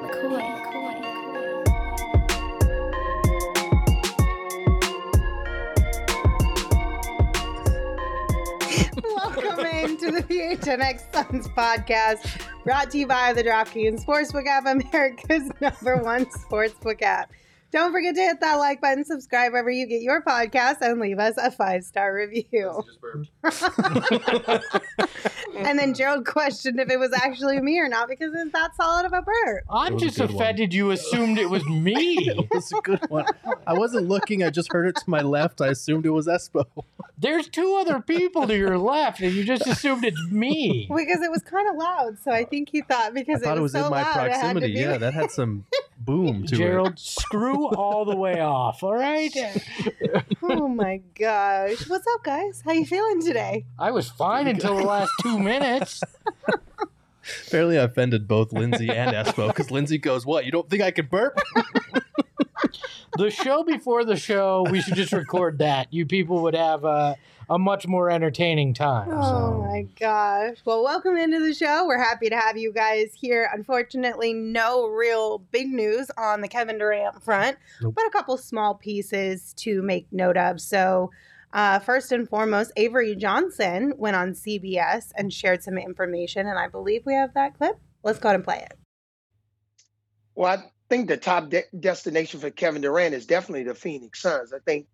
McCoy. Welcome into the PHNX Suns podcast, brought to you by the DraftKings Sportsbook app, America's number one sportsbook app. Don't forget to hit that like button, subscribe wherever you get your podcast, and leave us a five star review. and then Gerald questioned if it was actually me or not because it's that solid of a burp. I'm just good one. offended you assumed it was me. It was a good one. I wasn't looking. I just heard it to my left. I assumed it was Espo. There's two other people to your left, and you just assumed it's me. Because it was kind of loud, so I think he thought I because thought it it was, was so in my loud, it had to proximity. be Yeah, that had some boom to Gerald, screw all the way off, all right? oh my gosh. What's up, guys? How you feeling today? I was fine until the last two minutes. it. Apparently, offended both Lindsay and Espo because Lindsay goes, "What? You don't think I can burp?" The show before the show, we should just record that. You people would have a, a much more entertaining time. Oh so. my gosh. Well, welcome into the show. We're happy to have you guys here. Unfortunately, no real big news on the Kevin Durant front, Nope. but a couple small pieces to make note of. So, uh, first and foremost, Avery Johnson went on CBS and shared some information, and I believe we have that clip. Let's go ahead and play it. Well, I think the top de- destination for Kevin Durant is definitely the Phoenix Suns. I think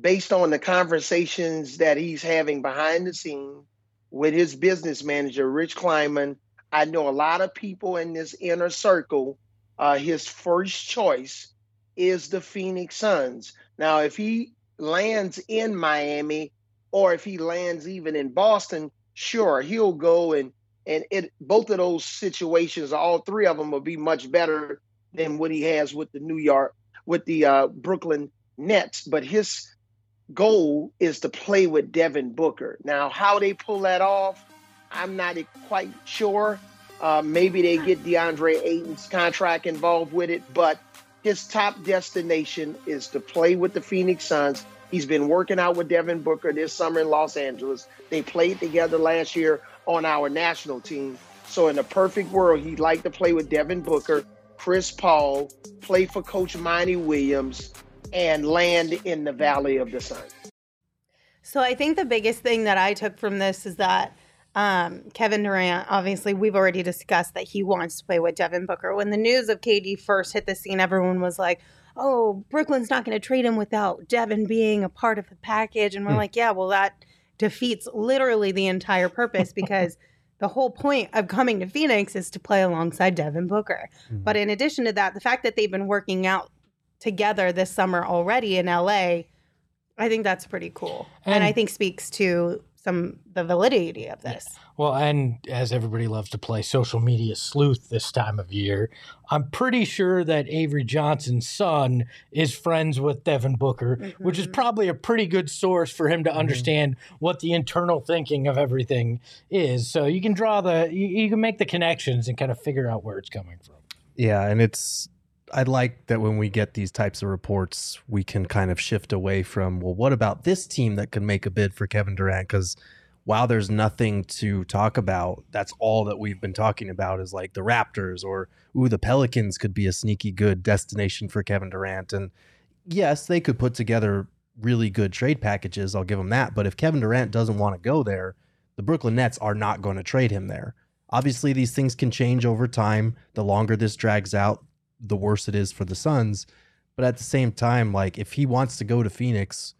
based on the conversations that he's having behind the scene with his business manager, Rich Kleiman, I know a lot of people in this inner circle, uh, his first choice is the Phoenix Suns. Now, if he lands in Miami or if he lands even in Boston, sure, he'll go and and it both of those situations, all three of them will be much better than what he has with the New York, with the uh, Brooklyn Nets. But his goal is to play with Devin Booker. Now, how they pull that off, I'm not quite sure. Uh, maybe they get DeAndre Ayton's contract involved with it, but his top destination is to play with the Phoenix Suns. He's been working out with Devin Booker this summer in Los Angeles. They played together last year on our national team. So, in a perfect world, he'd like to play with Devin Booker, Chris Paul, play for Coach Monty Williams, and land in the Valley of the Sun. So I think the biggest thing that I took from this is that um, Kevin Durant, obviously, we've already discussed that he wants to play with Devin Booker. When the news of KD first hit the scene, everyone was like, oh, Brooklyn's not going to trade him without Devin being a part of the package. And we're Hmm. like, yeah, well, that defeats literally the entire purpose because the whole point of coming to Phoenix is to play alongside Devin Booker. Mhm. But in addition to that, the fact that they've been working out together this summer already in LA, I think that's pretty cool. And, And- I think speaks to some the validity of this. Well, and as everybody loves to play social media sleuth this time of year, I'm pretty sure that Avery Johnson's son is friends with Devin Booker, which is Mhm. probably a pretty good source for him to Mhm. understand what the internal thinking of everything is. So you can draw the, you, you can make the connections and kind of figure out where it's coming from. Yeah, and it's I like that when we get these types of reports, we can kind of shift away from, well, what about this team that could make a bid for Kevin Durant? Because while there's nothing to talk about, that's all that we've been talking about is like the Raptors or, ooh, the Pelicans could be a sneaky good destination for Kevin Durant. And yes, they could put together really good trade packages. I'll give them that. But if Kevin Durant doesn't want to go there, the Brooklyn Nets are not going to trade him there. Obviously, these things can change over time. The longer this drags out, the worse it is for the Suns. But at the same time, like if he wants to go to Phoenix,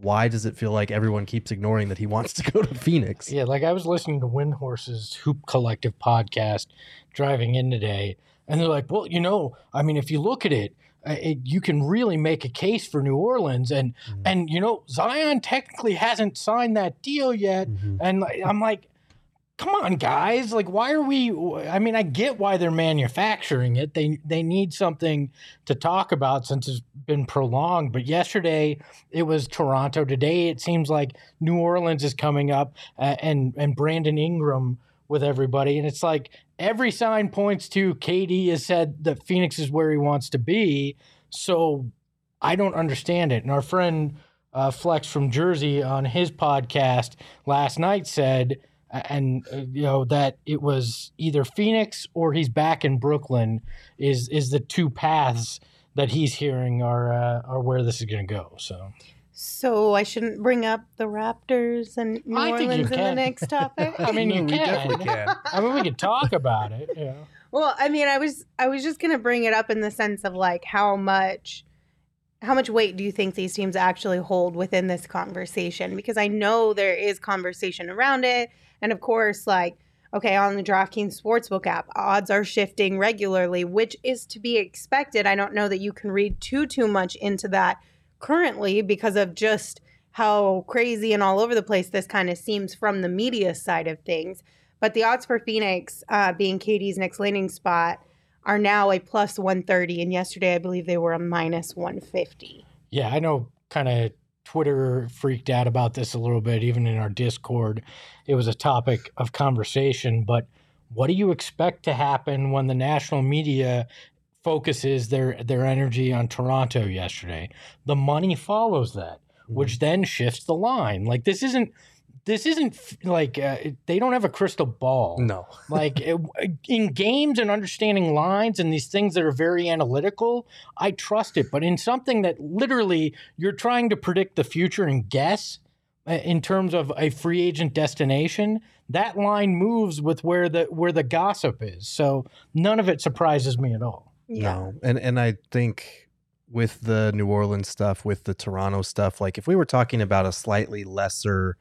why does it feel like everyone keeps ignoring that he wants to go to Phoenix? Yeah, like I was listening to Windhorst's Hoop Collective podcast driving in today, and they're like, well, you know, I mean, if you look at it, uh, it you can really make a case for New Orleans, and Mhm. and you know, Zion technically hasn't signed that deal yet, Mhm. and I'm like. Come on, guys! Like, why are we? I mean, I get why they're manufacturing it. They they need something to talk about since it's been prolonged. But yesterday it was Toronto. Today it seems like New Orleans is coming up, uh, and and Brandon Ingram with everybody, and it's like every sign points to KD has said that Phoenix is where he wants to be. So I don't understand it. And our friend uh, Flex from Jersey on his podcast last night said and uh, you know that it was either Phoenix or he's back in Brooklyn is is the two paths that he's hearing are uh, are where this is going to go. So So I shouldn't bring up the Raptors and New I think you Orleans in the next topic. I mean, you we can. can. I mean, we could talk about it. You know. Well, I mean, I was I was just gonna bring it up in the sense of like how much how much weight do you think these teams actually hold within this conversation? Because I know there is conversation around it, and of course, like okay, on the DraftKings Sportsbook app, odds are shifting regularly, which is to be expected. I don't know that you can read too too much into that currently because of just how crazy and all over the place this kind of seems from the media side of things. But the odds for Phoenix uh, being KD's next landing spot are now a plus 130. And yesterday, I believe they were a minus 150. Yeah, I know kind of Twitter freaked out about this a little bit, even in our Discord. It was a topic of conversation, but what do you expect to happen when the national media focuses their their energy on Toronto yesterday? The money follows that, which mm-hmm. then shifts the line. Like this isn't this isn't like uh, they don't have a crystal ball. No. like it, in games and understanding lines and these things that are very analytical i trust it. But in something that literally you're trying to predict the future and guess uh, in terms of a free agent destination that line moves with where the where the gossip is. So none of it surprises me at all. No. And and I think with the New Orleans stuff, with the Toronto stuff, like if we were talking about a slightly lesser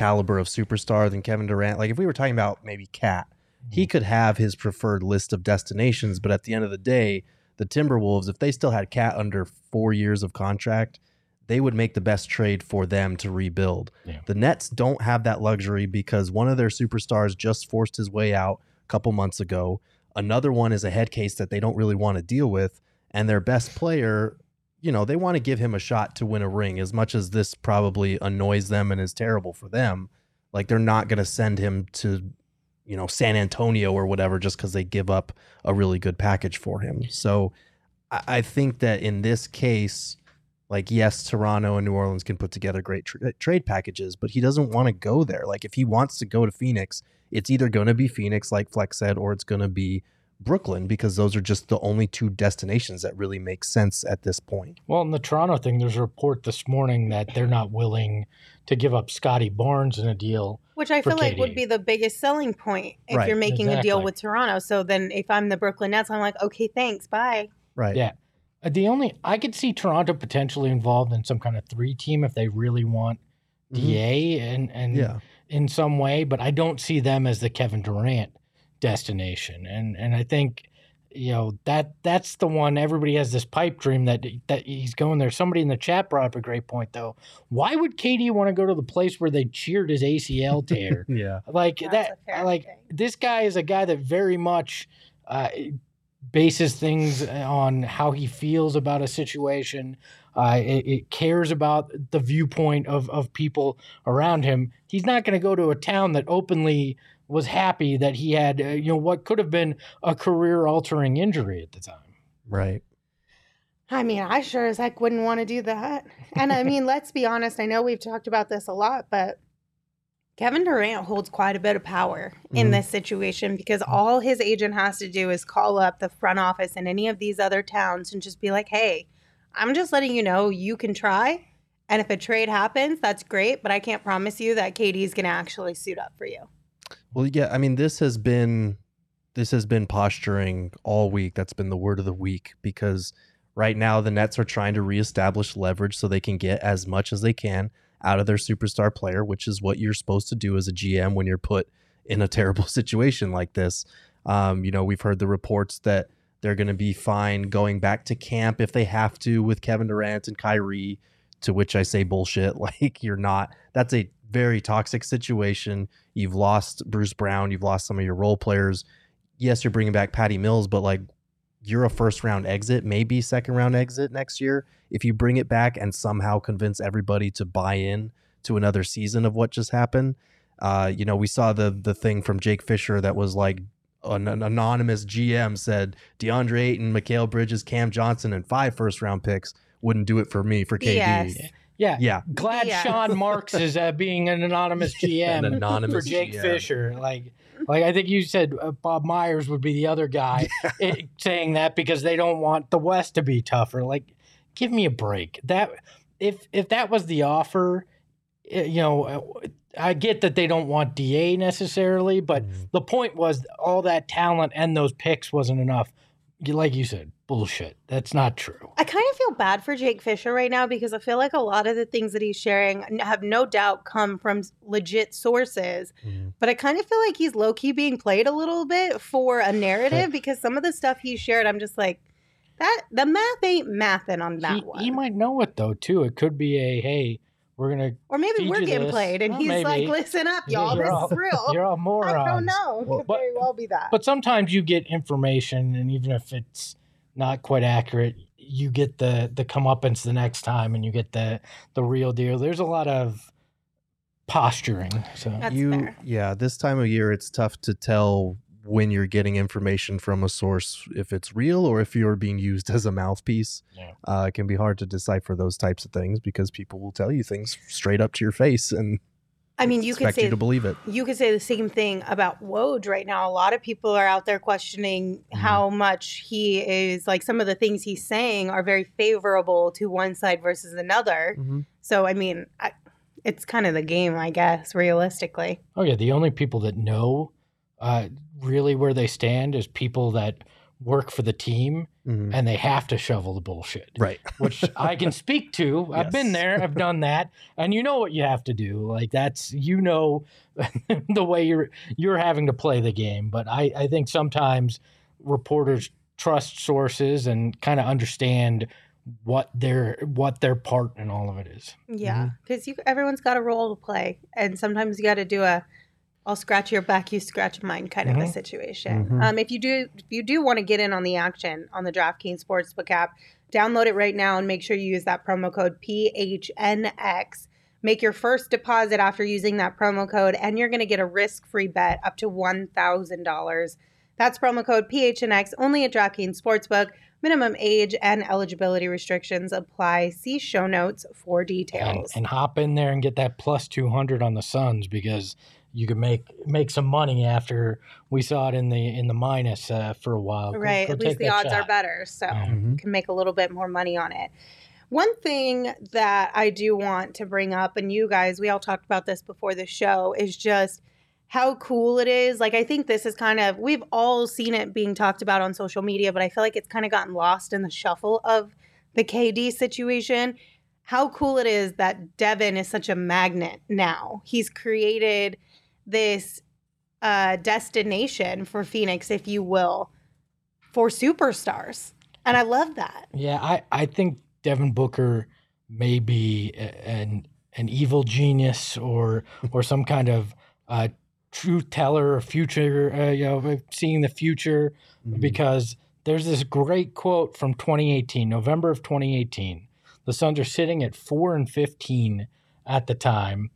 caliber of superstar than Kevin Durant, like if we were talking about maybe KAT, he mm-hmm. could have his preferred list of destinations, but at the end of the day, the Timberwolves, if they still had KAT under four years of contract, they would make the best trade for them to rebuild. Yeah. The Nets don't have that luxury because one of their superstars just forced his way out a couple months ago. Another one is a head case that they don't really want to deal with. And their best player, you know, they want to give him a shot to win a ring as much as this probably annoys them and is terrible for them. Like they're not going to send him to, you know, San Antonio or whatever just because they give up a really good package for him. So I, I think that in this case, like yes, Toronto and New Orleans can put together great tra- trade packages, but he doesn't want to go there. Like if he wants to go to Phoenix, it's either going to be Phoenix, like Flex said, or it's going to be Brooklyn because those are just the only two destinations that really make sense at this point. well in the toronto thing there's a report this morning that they're not willing to give up Scottie Barnes in a deal Which I for feel like would be the biggest selling point if Right, you're making a deal with Toronto. So then if I'm the Brooklyn Nets, I'm like, okay, thanks, bye. Right. Yeah. Uh, The only I could see Toronto potentially involved in some kind of three team if they really want Mhm. Da and and Yeah. in some way, but I don't see them as the Kevin Durant destination. And and I think you know that that's the one everybody has this pipe dream that that he's going there. Somebody in the chat brought up a great point though. Why would KD want to go to the place where they cheered his ACL tear? Yeah. like That's that like thing. this guy is a guy that very much uh, bases things on how he feels about a situation. Uh, it, it cares about the viewpoint of, of people around him. He's not going to go to a town that openly was happy that he had, uh, you know, what could have been a career altering injury at the time. Right. I mean, I sure as heck wouldn't want to do that. And I mean, let's be honest. I know we've talked about this a lot, but Kevin Durant holds quite a bit of power in Mhm. this situation because all his agent has to do is call up the front office in any of these other towns and just be like, hey, I'm just letting you know you can try. And if a trade happens, that's great, but I can't promise you that KD's going to actually suit up for you. Well, yeah, I mean, this has been this has been posturing all week. That's been the word of the week because right now the Nets are trying to reestablish leverage so they can get as much as they can out of their superstar player, which is what you're supposed to do as a GM when you're put in a terrible situation like this. Um, you know, we've heard the reports that they're going to be fine going back to camp if they have to with Kevin Durant and Kyrie. To which I say bullshit. Like you're not. That's a very toxic situation. You've lost Bruce Brown. You've lost some of your role players. Yes, you're bringing back Patty Mills, but like you're a first round exit, maybe second round exit next year. If you bring it back and somehow convince everybody to buy in to another season of what just happened, uh, you know, we saw the the thing from Jake Fisher that was like an, an anonymous GM said DeAndre Ayton, Mikal Bridges, Cam Johnson, and five first round picks wouldn't do it for me for KD. Yes. Yeah. Yeah. Glad Yeah. Sean Marks is uh, being an anonymous GM An anonymous for Jake GM. Fisher. Like, like I think you said uh, Bob Myers would be the other guy eh, saying that because they don't want the West to be tougher. Like, give me a break. That if if that was the offer, you know, uh, I get that they don't want Da necessarily, but Mhm. the point was all that talent and those picks wasn't enough. Like you said, bullshit. That's not true. I kind of feel bad for Jake Fisher right now because I feel like a lot of the things that he's sharing have no doubt come from legit sources. Mhm. But I kind of feel like he's low key being played a little bit for a narrative because some of the stuff he shared, I'm just like, that the math ain't mathing on that He, one. he might know it though too. It could be a hey, we're gonna or maybe we're getting this. played and Well, he's like, listen up, y'all, you're this all- is real. you're all morons. I don't know. Well, Could but- very well be that. But sometimes you get information, and even if it's not quite accurate, you get the the comeuppance the next time, and you get the the real deal. There's a lot of posturing. So That's you fair. yeah this time of year it's tough to tell when you're getting information from a source if it's real or if you're being used as a mouthpiece Yeah. uh, it can be hard to decipher those types of things because people will tell you things straight up to your face and I mean, you could expect say you to believe it you could say the same thing about Woj right now. A lot of people are out there questioning Mhm. how much he is like some of the things he's saying are very favorable to one side versus another. So I mean, I, it's kind of the game, I guess, realistically. oh yeah, the only people that know uh, really where they stand is people that work for the team, Mhm. and they have to shovel the bullshit. right which I can speak to. I've been there, I've done that, and you know what you have to do. Like that's you know the way you're you're having to play the game. But I I think sometimes reporters trust sources and kind of understand what their what their part in all of it is. Yeah, because you everyone's got a role to play, and sometimes you got to do a "I'll scratch your back, you scratch mine" kind of a Mhm. situation. Mhm. Um, if you do, if you do want to get in on the action on the DraftKings Sportsbook app, download it right now and make sure you use that promo code PHNX. Make your first deposit after using that promo code, and you're going to get a risk-free bet up to one thousand dollars. That's promo code PHNX only at DraftKings Sportsbook. Minimum age and eligibility restrictions apply. See show notes for And, details. and hop in there and get that plus two hundred on the Suns because you could make make some money after we saw it in the in the minus uh, for a while. Right, go at least the that odds are better, so Mhm. can make a little bit more money on it. One thing that I do want to bring up, and you guys, we all talked about this before the show, is just how cool it is. Like, I think this is kind of, we've all seen it being talked about on social media, but I feel like it's kind of gotten lost in the shuffle of the KD situation. How cool it is that Devin is such a magnet now. He's created this uh, destination for Phoenix, if you will, for superstars. And I love that. Yeah, I, I think Devin Booker may be an an evil genius or or some kind of uh, truth teller or future, uh, you know, seeing the future. Mhm. Because there's this great quote from 2018, November of 2018. The Suns are sitting at four and 15 at the time,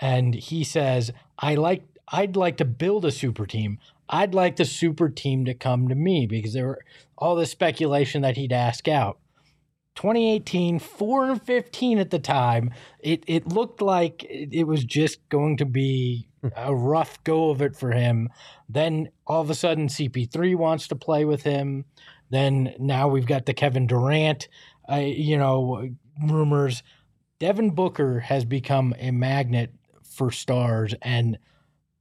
and he says, "I like." I'd like to build a super team. I'd like the super team to come to me because there were all this speculation that he'd ask out. 2018, 4 and 15 at the time. It it looked like it, was just going to be a rough go of it for him. Then all of a sudden CP3 wants to play with him. Then now we've got the Kevin Durant uh, you know rumors. Devin Booker has become a magnet for stars and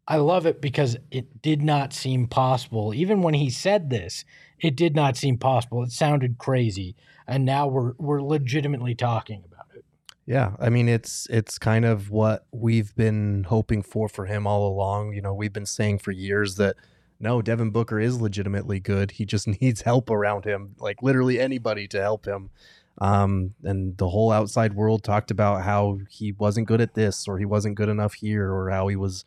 I love it because it did not seem possible. Even when he said this, it did not seem possible. It sounded crazy. And now we're we're legitimately talking about it. Yeah, I mean it's it's kind of what we've been hoping for for him all along. You know, we've been saying for years that no, Devin Booker is legitimately good. He just needs help around him, like literally anybody to help him. Um, and the whole outside world talked about how he wasn't good at this or he wasn't good enough here or how he was,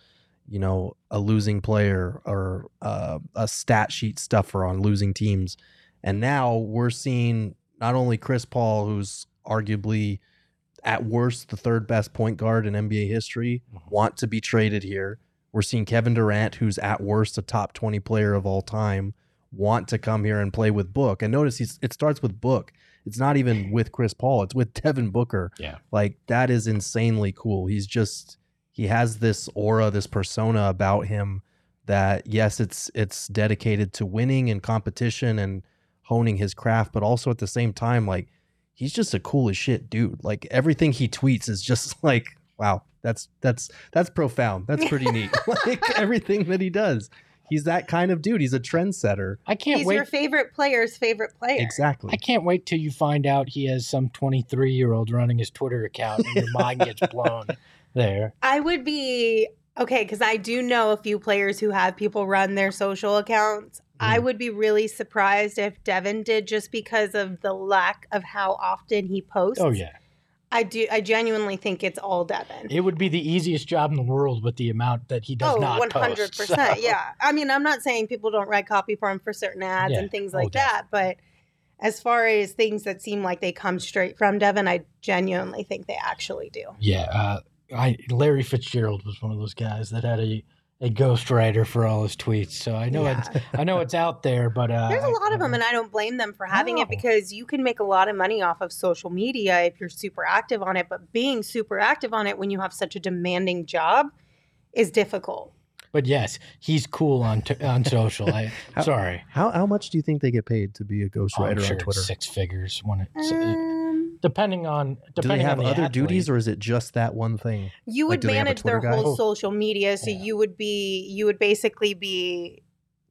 you know, a losing player or uh, a stat sheet stuffer on losing teams. And now we're seeing not only Chris Paul, who's arguably at worst the third best point guard in NBA history, Mhm. want to be traded here. We're seeing Kevin Durant, who's at worst a top 20 player of all time, want to come here and play with Book. And notice he's, it starts with Book. It's not even with Chris Paul. It's with Devin Booker. Yeah. Like that is insanely cool. He's just he has this aura, this persona about him that yes, it's it's dedicated to winning and competition and honing his craft, but also at the same time, like he's just a cool as shit dude. Like everything he tweets is just like, wow, that's that's that's profound. That's pretty neat. like everything that he does. He's that kind of dude. He's a trendsetter. I can't wait. He's wait. your favorite player's favorite player. Exactly. I can't wait till you find out he has some 23 year old running his Twitter account and your mind gets blown there. I would be okay because I do know a few players who have people run their social accounts. I Mm. would be really surprised if Devin did just because of the lack of how often he posts. Oh, yeah. I do. I genuinely think it's all Devin. It would be the easiest job in the world with the amount that he does oh, not one post. One hundred percent. Yeah. I mean, I'm not saying people don't write copy for him for certain ads Yeah. and things Oh, like that, but as far as things that seem like they come straight from Devin, I genuinely think they actually do. Yeah. Uh, I Larry Fitzgerald was one of those guys that had a, a ghostwriter for all his tweets. So I know Yeah. it's I know it's out there, but uh, There's a lot of them, and I don't blame them for having No. it because you can make a lot of money off of social media if you're super active on it. But being super active on it when you have such a demanding job is difficult. But yes, he's cool on t- on social. I How- sorry. How how much do you think they get paid to be a I'm ghostwriter sure on Twitter? six figures when it's Um, depending on Do they have on the other athlete. duties or is it just that one thing? you would do they have a manage their guy? whole Oh. social media, so Yeah. you would be you would basically be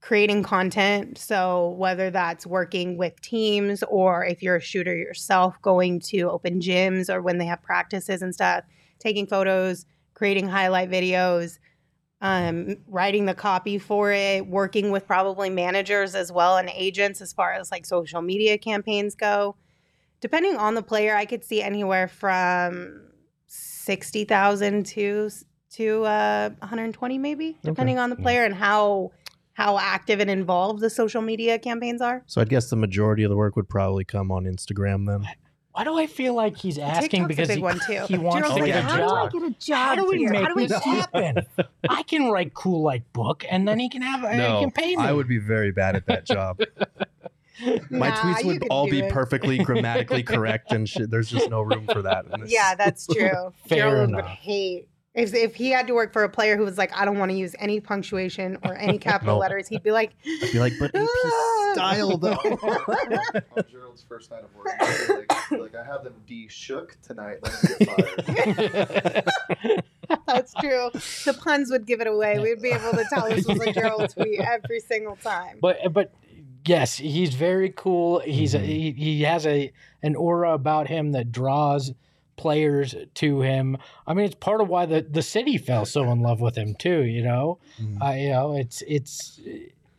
creating content. So whether that's working with teams or if you're a shooter yourself, going to open gyms or when they have practices and stuff, taking photos, creating highlight videos, um, writing the copy for it, working with probably managers as well and agents as far as like social media campaigns go. Depending on the player, I could see anywhere from sixty thousand to to uh, one hundred twenty, maybe, depending on the Yeah. player and how how active and involved the social media campaigns are. So I'd guess the majority of the work would probably come on Instagram then. Why do I feel like he's asking TikTok's because he, one he wants Gerald's to like, get a how job? do I get a job? How do we here? make How do we this happen? I can write cool like book, and then he can have. I No, can pay me. I would be very bad at that job. My Nah, tweets would all be it. perfectly grammatically correct and shit. There's just no room for that. in this. Yeah, that's true. Fair Gerald would enough. hate if if he had to work for a player who was like, I don't want to use any punctuation or any capital No. letters. He'd be like, I'd be like, but AP ah. style though. on Gerald's first night of work. Like, like I have them de shook tonight. Let get fired. That's true. The puns would give it away. We'd be able to tell this was a Gerald tweet every single time. but but yes, he's very cool. He's Mhm. a, he, he has a an aura about him that draws players to him. I mean, it's part of why the, the city fell so in love with him too. You know, Mhm. uh, you know, it's it's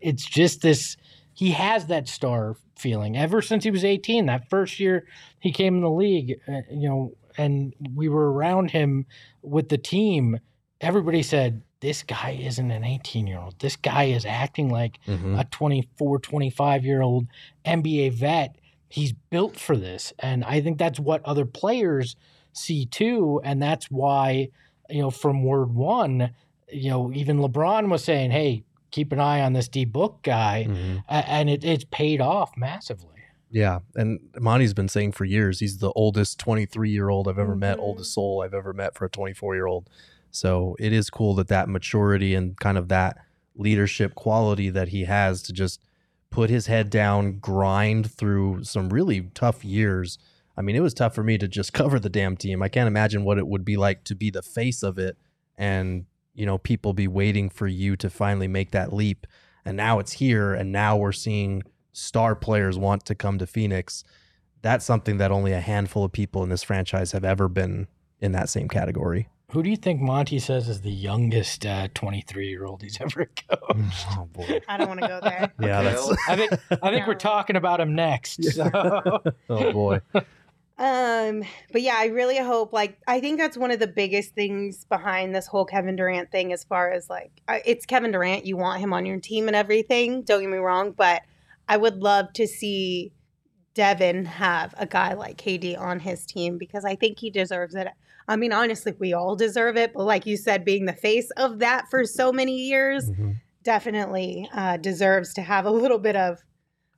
it's just this. He has that star feeling ever since he was eighteen. That first year he came in the league, uh, you know, and we were around him with the team. Everybody said. This guy isn't an 18 year old. This guy is acting like Mhm. a 24, 25 year old NBA vet. He's built for this. And I think that's what other players see too. And that's why, you know, from word one, you know, even LeBron was saying, hey, keep an eye on this D book guy. Mhm. And it, it's paid off massively. Yeah, and Monty's been saying for years he's the oldest 23 year old I've ever met, Mhm. oldest soul I've ever met for a 24 year old. So it is cool that that maturity and kind of that leadership quality that he has to just put his head down, grind through some really tough years. I mean, it was tough for me to just cover the damn team. I can't imagine what it would be like to be the face of it and, you know, people be waiting for you to finally make that leap. And now it's here and now we're seeing star players want to come to Phoenix. That's something that only a handful of people in this franchise have ever been in that same category. Who do you think Monty says is the youngest 23 year old he's ever coached? Oh boy. I don't want to go there. Yeah, Okay, that's I think I think we're talking about him next. So. oh boy. Um, but yeah, I really hope like I think that's one of the biggest things behind this whole Kevin Durant thing as far as like it's Kevin Durant, you want him on your team and everything, don't get me wrong, but I would love to see Devin have a guy like KD on his team because I think he deserves it. I mean, honestly, we all deserve it, but like you said being the face of that for so many years, Mhm. definitely uh, deserves to have a little bit of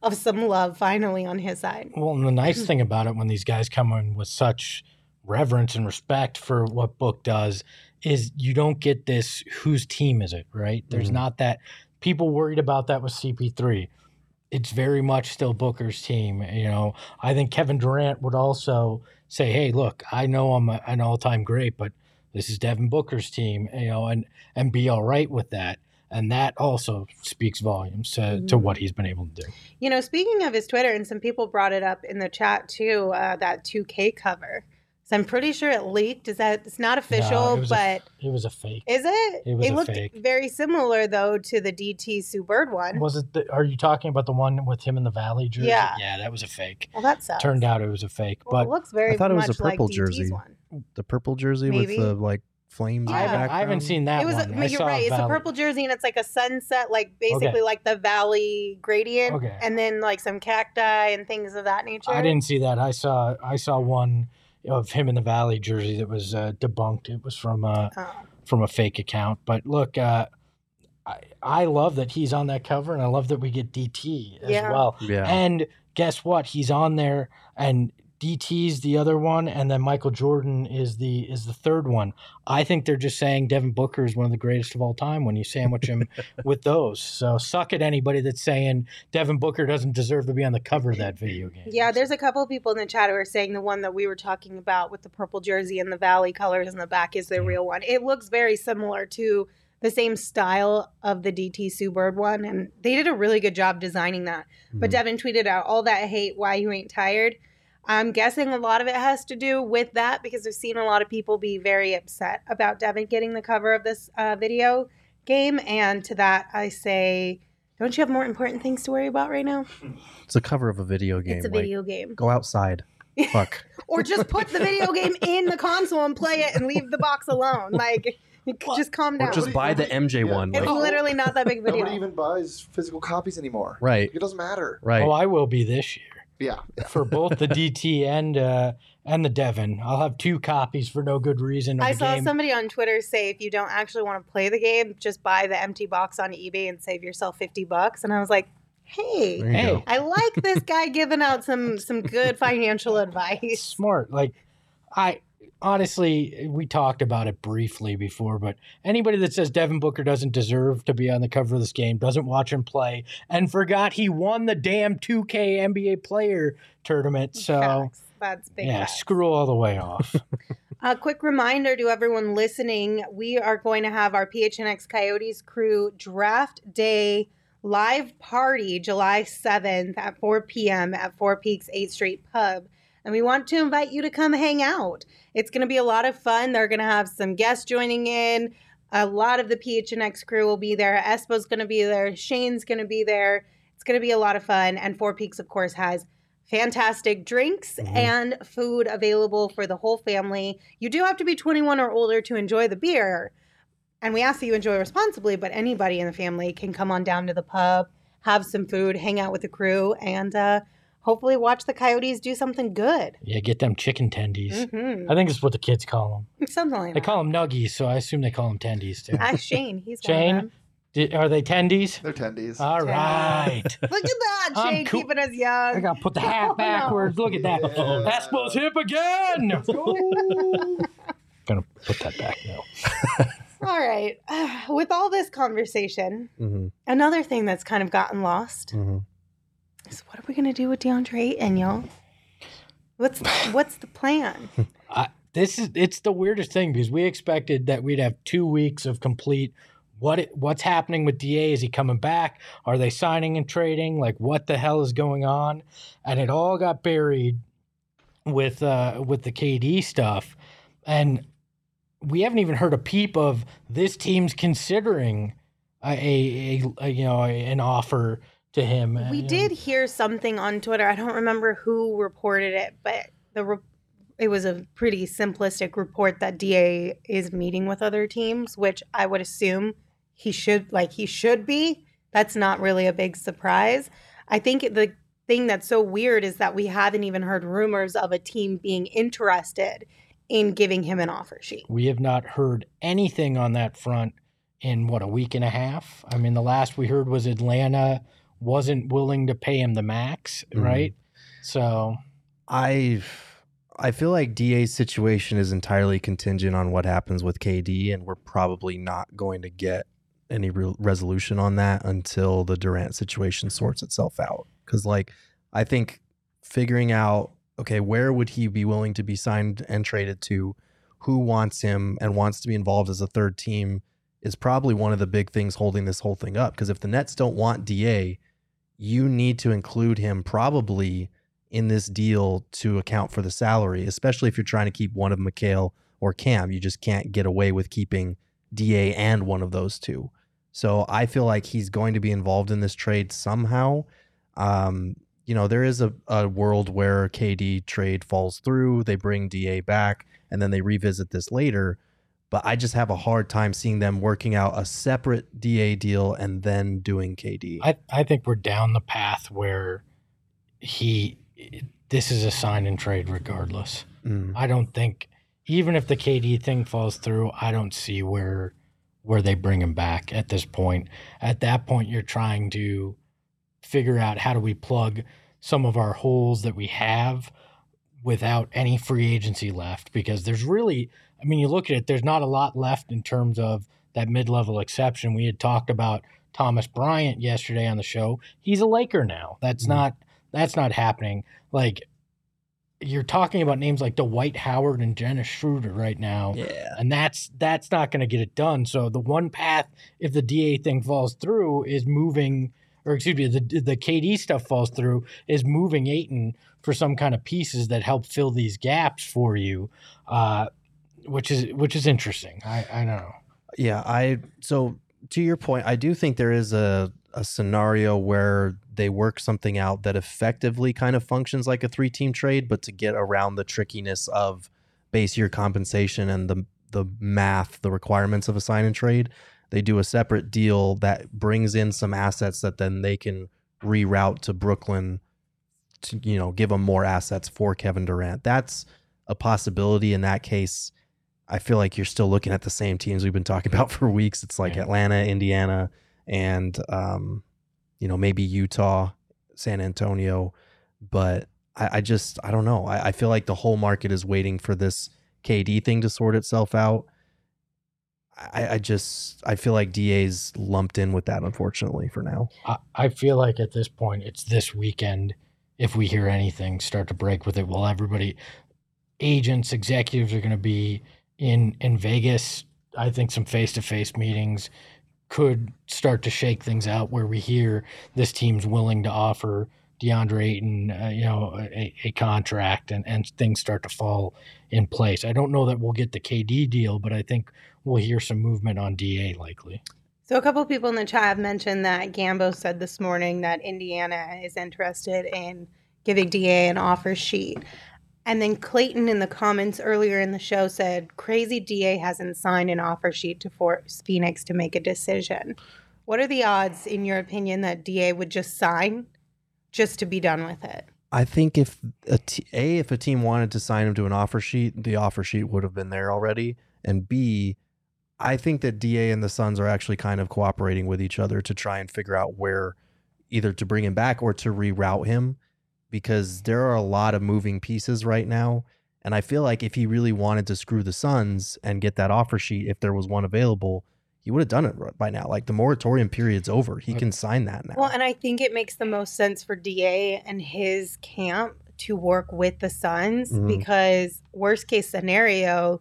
of some love finally on his side. Well, and the nice thing about it when these guys come in with such reverence and respect for what Book does is you don't get this whose team is it, right? There's Mhm. not that people worried about that with CP3. It's very much still Booker's team. You know, I think Kevin Durant would also say, "Hey, look, I know I'm a, an all-time great, but this is Devin Booker's team." You know, and and be all right with that. And that also speaks volumes to, to Mhm. what he's been able to do. You know, speaking of his Twitter, and some people brought it up in the chat too, uh, that 2K cover. So I'm pretty sure it leaked. Is that it's not official, it was a but It was a fake. is it? It was a looked fake. very similar though to the DT Sue Bird one. Was it? The, are you talking about the one with him in the Valley jersey? Yeah. yeah, that was a fake. well, that sucks. Turned out it was a fake, Well, it but looks very I thought it was a much like purple jersey. one. The purple jersey Maybe. with the like flames. in I, the haven't, I haven't seen that it was. one. A, I but you're saw right. It's a purple jersey, and it's like a sunset, like basically Okay. like the valley gradient, Okay. and then like some cacti and things of that nature. I didn't see that. I saw I saw one of him in the Valley jersey that was uh, debunked. It was from uh, Oh. from a fake account. But look, uh, I I love that he's on that cover, and I love that we get DT as Yeah. well. Yeah. And guess what? He's on there, and DT's the other one, and then Michael Jordan is the is the third one. I think they're just saying Devin Booker is one of the greatest of all time when you sandwich him with those. So suck at anybody that's saying Devin Booker doesn't deserve to be on the cover of that video game. Yeah, there's a couple of people in the chat who are saying the one that we were talking about with the purple jersey and the valley colors in the back is the Mhm. real one. It looks very similar to the same style of the DT Sue Bird one, and they did a really good job designing that. But Mhm. Devin tweeted out all that hate, why you ain't tired. I'm guessing a lot of it has to do with that because I've seen a lot of people be very upset about Devin getting the cover of this uh, video game. And to that, I say, don't you have more important things to worry about right now? It's a cover of a video game. It's a like, video game. go outside. Fuck. or just put the video game in the console and play it and leave the box alone. Like, just calm or down. just buy the MJ Yeah. one. it's Like, literally not that big of a Nobody deal. even buys physical copies anymore. right. It doesn't matter. Right. Oh, I will be this year Yeah. for both the DT and uh, and the Devin. I'll have two copies for no good reason. I saw game. somebody on Twitter say if you don't actually want to play the game, just buy the empty box on eBay and save yourself 50 bucks. And I was like, hey, Hey. go. I like this guy giving out some some good financial advice. smart. Like I honestly, we talked about it briefly before, but anybody that says Devin Booker doesn't deserve to be on the cover of this game, doesn't watch him play, and forgot he won the damn 2K NBA player tournament. So Facts. That's big. yeah, facts. screw all the way off. A quick reminder to everyone listening we are going to have our PHNX Coyotes crew draft day live party July 7th at 4 p.m. at Four Peaks 8th Street Pub. And we want to invite you to come hang out. It's going to be a lot of fun. They're going to have some guests joining in. A lot of the PHNX crew will be there. Espo's going to be there. Shane's going to be there. It's going to be a lot of fun. And Four Peaks, of course, has fantastic drinks Mhm. and food available for the whole family. You do have to be 21 or older to enjoy the beer. And we ask that you enjoy responsibly, but anybody in the family can come on down to the pub, have some food, hang out with the crew, and uh, hopefully watch the Coyotes do something good. yeah, get them chicken tendies. hmm I think it's what the kids call them. Something like that. They that. call them nuggies, so I assume they call them tendies too. Ask Shane. He's Shane? one of. Did, are they tendies? They're tendies. All Tendies. right. Look at that, I'm Shane, cool. keeping us young. I young. gotta put the Oh, hat no. backwards. Look at that. Yeah. Espo's hip again. Let's go. Gonna put that back now. All right. With all this conversation, hmm another thing that's kind of gotten lost hmm is what are we going to do with DeAndre and y'all? What's what's the plan? I, this is it's the weirdest thing because we expected that we'd have two weeks of complete what it, what's happening with Da? Is he coming back? Are they signing and trading? Like what the hell is going on? And it all got buried with uh with the KD stuff, and we haven't even heard a peep of this team's considering a, a, a, a you know a, an offer to him. Uh, we You know, did hear something on Twitter. I don't remember who reported it, but the re- it was a pretty simplistic report that DA is meeting with other teams, which I would assume he should like he should be. That's not really a big surprise. I think the thing that's so weird is that we haven't even heard rumors of a team being interested in giving him an offer sheet. We have not heard anything on that front in what a week and a half. I mean, the last we heard was Atlanta wasn't willing to pay him the max, Mhm. right? So I I feel like DA's situation is entirely contingent on what happens with KD, and we're probably not going to get any real resolution on that until the Durant situation sorts itself out. Because, like, I think figuring out okay, where would he be willing to be signed and traded to, who wants him and wants to be involved as a third team, is probably one of the big things holding this whole thing up. Because if the Nets don't want Da, you need to include him probably in this deal to account for the salary, especially if you're trying to keep one of Mikal or Cam. You just can't get away with keeping DA and one of those two. So I feel like he's going to be involved in this trade somehow. Um, you know, there is a, a world where KD trade falls through, they bring DA back, and then they revisit this later. But I just have a hard time seeing them working out a separate DA deal and then doing KD. I, I think we're down the path where he this is a sign and trade regardless. Mm. I don't think even if the KD thing falls through, I don't see where where they bring him back at this point. At that point, you're trying to figure out how do we plug some of our holes that we have without any free agency left because there's really I mean you look at it there's not a lot left in terms of that mid-level exception. We had talked about Thomas Bryant yesterday on the show. He's a Laker now. That's Mhm. not that's not happening. Like you're talking about names like Dwight Howard and Dennis Schroeder right now, Yeah. and that's that's not going to get it done. So the one path, if the DA thing falls through, is moving, or excuse me, the the KD stuff falls through, is moving Ayton for some kind of pieces that help fill these gaps for you, uh, which is which is interesting. I I know. Yeah, I so to your point, I do think there is a a scenario where they work something out that effectively kind of functions like a three team trade, but to get around the trickiness of base year compensation and the the math, the requirements of a sign and trade, they do a separate deal that brings in some assets that then they can reroute to Brooklyn to you know give them more assets for Kevin Durant. That's a possibility in that case. I feel like you're still looking at the same teams we've been talking about for weeks. It's like Yeah. Atlanta, Indiana, and um, you know maybe Utah, San Antonio, but I, I just I don't know. I, I feel like the whole market is waiting for this KD thing to sort itself out. I, I just I feel like DA's lumped in with that unfortunately for now. I, I feel like at this point it's this weekend. If we hear anything, start to break with it. Well, everybody, agents, executives are going to be in in Vegas. I think some face to face meetings could start to shake things out where we hear this team's willing to offer DeAndre Ayton, uh, you know, a, a contract and, and things start to fall in place. I don't know that we'll get the KD deal, but I think we'll hear some movement on DA likely. So a couple people in the chat have mentioned that Gambo said this morning that Indiana is interested in giving DA an offer sheet. And then Clayton in the comments earlier in the show said crazy DA hasn't signed an offer sheet to force Phoenix to make a decision. What are the odds in your opinion that DA would just sign just to be done with it? I think if a, t- a if a team wanted to sign him to an offer sheet, the offer sheet would have been there already. And B, I think that Da and the Suns are actually kind of cooperating with each other to try and figure out where either to bring him back or to reroute him because there are a lot of moving pieces right now. And I feel like if he really wanted to screw the Suns and get that offer sheet, if there was one available, he would have done it by now. Like the moratorium period's over. He can sign that now. Well, and I think it makes the most sense for DA and his camp to work with the Suns Mhm. because worst case scenario,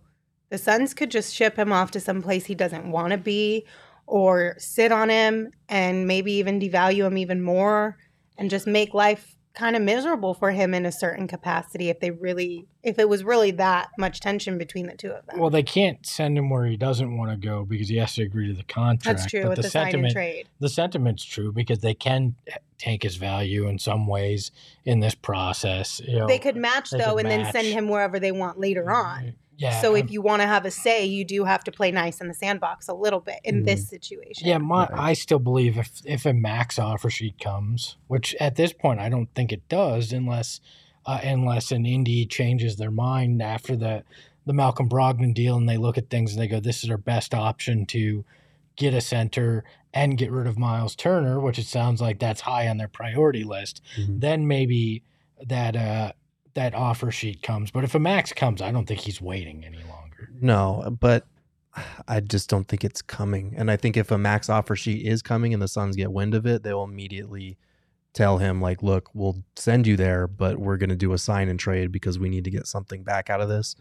the Suns could just ship him off to some place he doesn't want to be or sit on him and maybe even devalue him even more and just make life kind of miserable for him in a certain capacity if they really if it was really that much tension between the two of them. Well, they can't send him where he doesn't want to go because he has to agree to the contract. That's true but with the, the, sentiment, trade. the sentiment's true because they can tank his value in some ways in this process. You know, They could match they though could and then send him wherever they want later on. Yeah. so if you want to have a say, you do have to play nice in the sandbox a little bit in Mhm. this situation. yeah, my, Right. I still believe if if a max offer sheet comes, which at this point I don't think it does, unless uh, unless an indie changes their mind after the the Malcolm Brogdon deal and they look at things and they go, this is our best option to get a center and get rid of Miles Turner, which it sounds like that's high on their priority list, Mhm. then maybe that uh that offer sheet comes. But if a max comes, I don't think he's waiting any longer. No, but I just don't think it's coming. And I think if a max offer sheet is coming and the Suns get wind of it, they will immediately tell him like, "Look, we'll send you there, but we're going to do a sign and trade because we need to get something back out of this."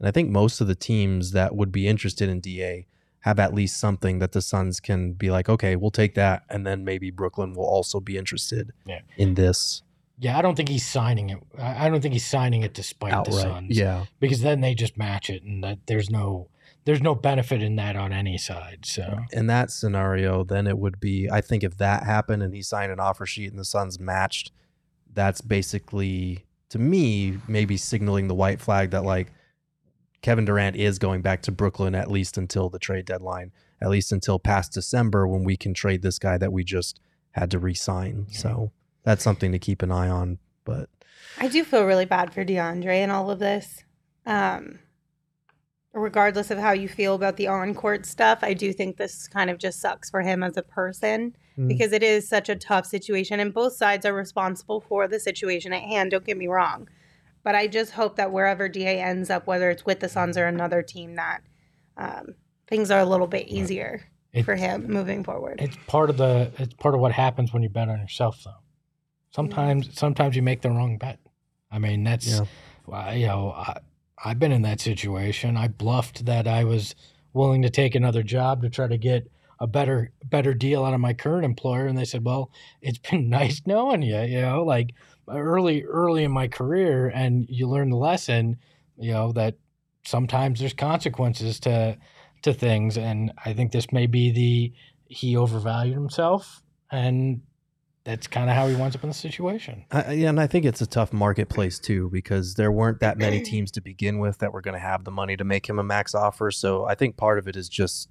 And I think most of the teams that would be interested in DA have at least something that the Suns can be like, "Okay, we'll take that." And then maybe Brooklyn will also be interested Yeah. in this Yeah, I don't think he's signing it. I don't think he's signing it despite the. Suns. Yeah. because then they just match it, and that there's no there's no benefit in that on any side. So in that scenario, then it would be I think if that happened and he signed an offer sheet and the Suns matched, that's basically to me maybe signaling the white flag that like Kevin Durant is going back to Brooklyn at least until the trade deadline, at least until past December when we can trade this guy that we just had to re-sign. So that's something to keep an eye on. But I do feel really bad for DeAndre and all of this. Um, regardless of how you feel about the on court stuff, I do think this kind of just sucks for him as a person Mm. because it is such a tough situation, and both sides are responsible for the situation at hand. Don't get me wrong. But I just hope that wherever DA ends up, whether it's with the Suns or another team, that um, things are a little bit easier It- for him moving forward. it's part of the it's part of what happens when you bet on yourself, though. Sometimes sometimes you make the wrong bet. I mean, that's Yeah. well, you know I, I've been in that situation. I bluffed that I was willing to take another job to try to get a better better deal out of my current employer, and they said, "Well, it's been nice knowing you." You know, like early early in my career, and you learn the lesson. You know that sometimes there's consequences to to things, and I think this may be the he overvalued himself, and that's kind of how he winds up in the situation. I, yeah, and I think it's a tough marketplace too because there weren't that many teams to begin with that were going to have the money to make him a max offer. So I think part of it is just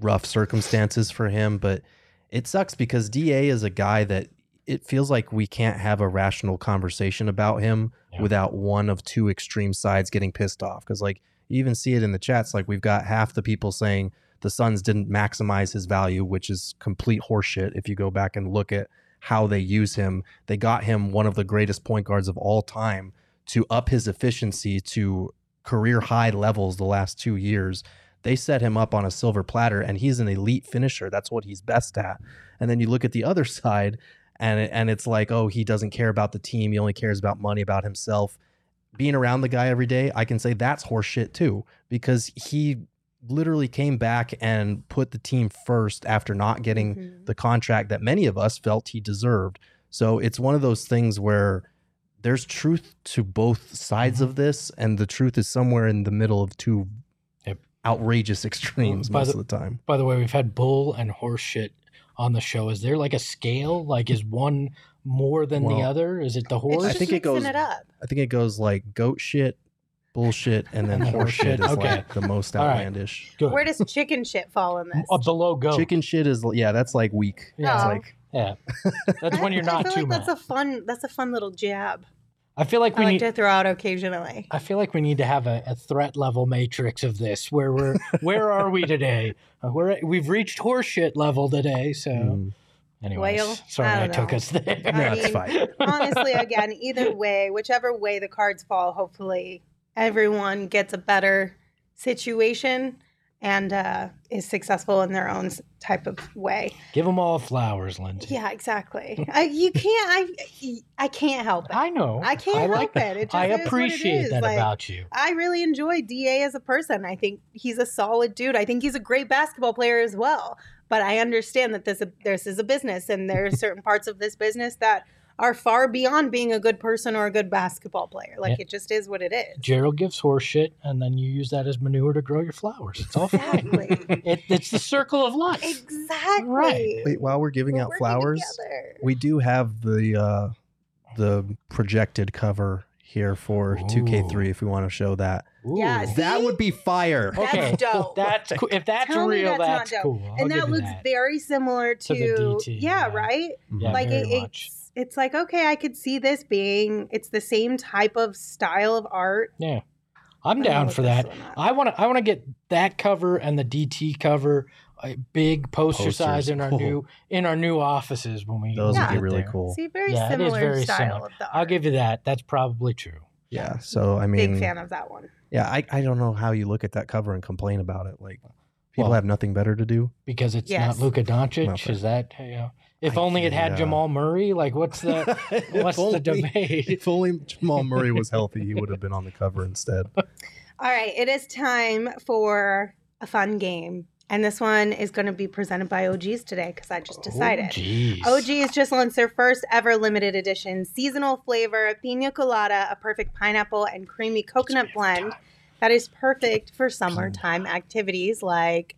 rough circumstances for him. But it sucks because Da is a guy that it feels like we can't have a rational conversation about him Yeah. without one of two extreme sides getting pissed off. Because like you even see it in the chats, like we've got half the people saying the Suns didn't maximize his value, which is complete horseshit. If you go back and look at how they use him, they got him one of the greatest point guards of all time to up his efficiency to career high levels the last two years. They set him up on a silver platter, and he's an elite finisher. That's what he's best at. And then you look at the other side, and it, and it's like, oh, he doesn't care about the team. He only cares about money, about himself. Being around the guy every day, I can say that's horseshit too, because he literally came back and put the team first after not getting Mhm. the contract that many of us felt he deserved. So it's one of those things where there's truth to both sides Mhm. of this, and the truth is somewhere in the middle of two Yep. outrageous extremes By most the- of the time. By the way, we've had bull and horse shit on the show. Is there like a scale? Like, is one more than the other? Is it the horse? I think it goes- it up. I think it goes like goat shit, bullshit, and then And horse shit is okay. like the most All right. outlandish. Good. Where does chicken shit fall in this? Uh, below goat. Chicken shit is yeah, that's like weak. Yeah. It's like Yeah, that's when you're not I feel too like mad. that's a fun. That's a fun little jab. I feel like I we like need. to throw out occasionally. I feel like we need to have a, a threat level matrix of this. Where we're where are we today? Uh, we're we've reached horseshit level today. So, mm, anyways, Well, sorry I I, took us there. I no, it's mean, fine. Honestly, again, either way, whichever way the cards fall, hopefully everyone gets a better situation and uh, is successful in their own type of way. Give them all flowers, Lindsay. Yeah, exactly. I, you can't. I I can't help it. I know. I can't like help that. it. It just I is what it appreciate that Like, about you. I really enjoy Da as a person. I think he's a solid dude. I think he's a great basketball player as well. But I understand that this this is a business, and there are certain parts of this business that are far beyond being a good person or a good basketball player. Like Yeah. it just is what it is. Gerald gives horse shit, and then you use that as manure to grow your flowers. It's all fine. Exactly. it, it's the circle of life. exactly. Right. Wait, while we're giving We're out flowers, together. we do have the uh the projected cover here for 2K3 if we want to show that. Ooh. Yeah, That would be fire. That's okay. dope. That's cool. If that's Tell me real, that's not that's, dope. cool. I'll and that looks that. very similar To to, the DT, yeah, yeah. right. Yeah, like very it, much. it's it's like okay, I could see this being. It's the same type of style of art. Yeah, I'm I don't know down for that. I want to. I want to get that cover and the DT cover a big poster Posters, size in our cool. new in our new offices when we Those when would be really there. cool. See, very Yeah, it is similar very style similar. of the I'll give you that. That's probably true. Yeah. So I mean, Big fan of that one. yeah, I, I don't know how you look at that cover and complain about it. Like people Well- have nothing better to do. because it's Yes. not Luka Doncic. Okay. Is that you know? If I- only it had yeah. Jamal Murray. Like, what's the what's the debate? If only Jamal Murray was healthy, he would have been on the cover instead. All right, it is time for a fun game. And this one is going to be presented by OGeez today because I just decided. Jeez. OGeez just launched their first ever limited edition seasonal flavor pina colada, a perfect pineapple and creamy coconut blend that is perfect for summertime activities like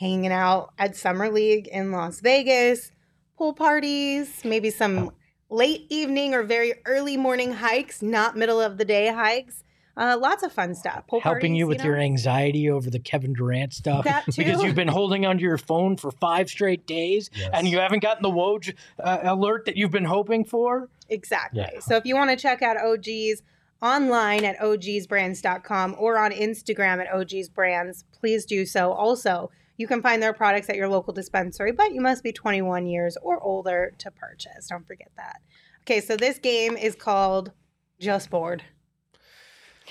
hanging out at Summer League in Las Vegas, pool parties, maybe some late evening or very early morning hikes, not middle of the day hikes. Uh, lots of fun stuff. Pool helping parties, you with know? your anxiety over the Kevin Durant stuff That because you've been holding onto your phone for five straight days and you haven't gotten the Woj uh, alert that you've been hoping for. Exactly. Yeah. So if you want to check out OGeez online at ogsbrands.com or on Instagram at ogsbrands, please do so. Also, you can find their products at your local dispensary, but you must be 21 years or older to purchase. Don't forget that. Okay, so this game is called Just Bored.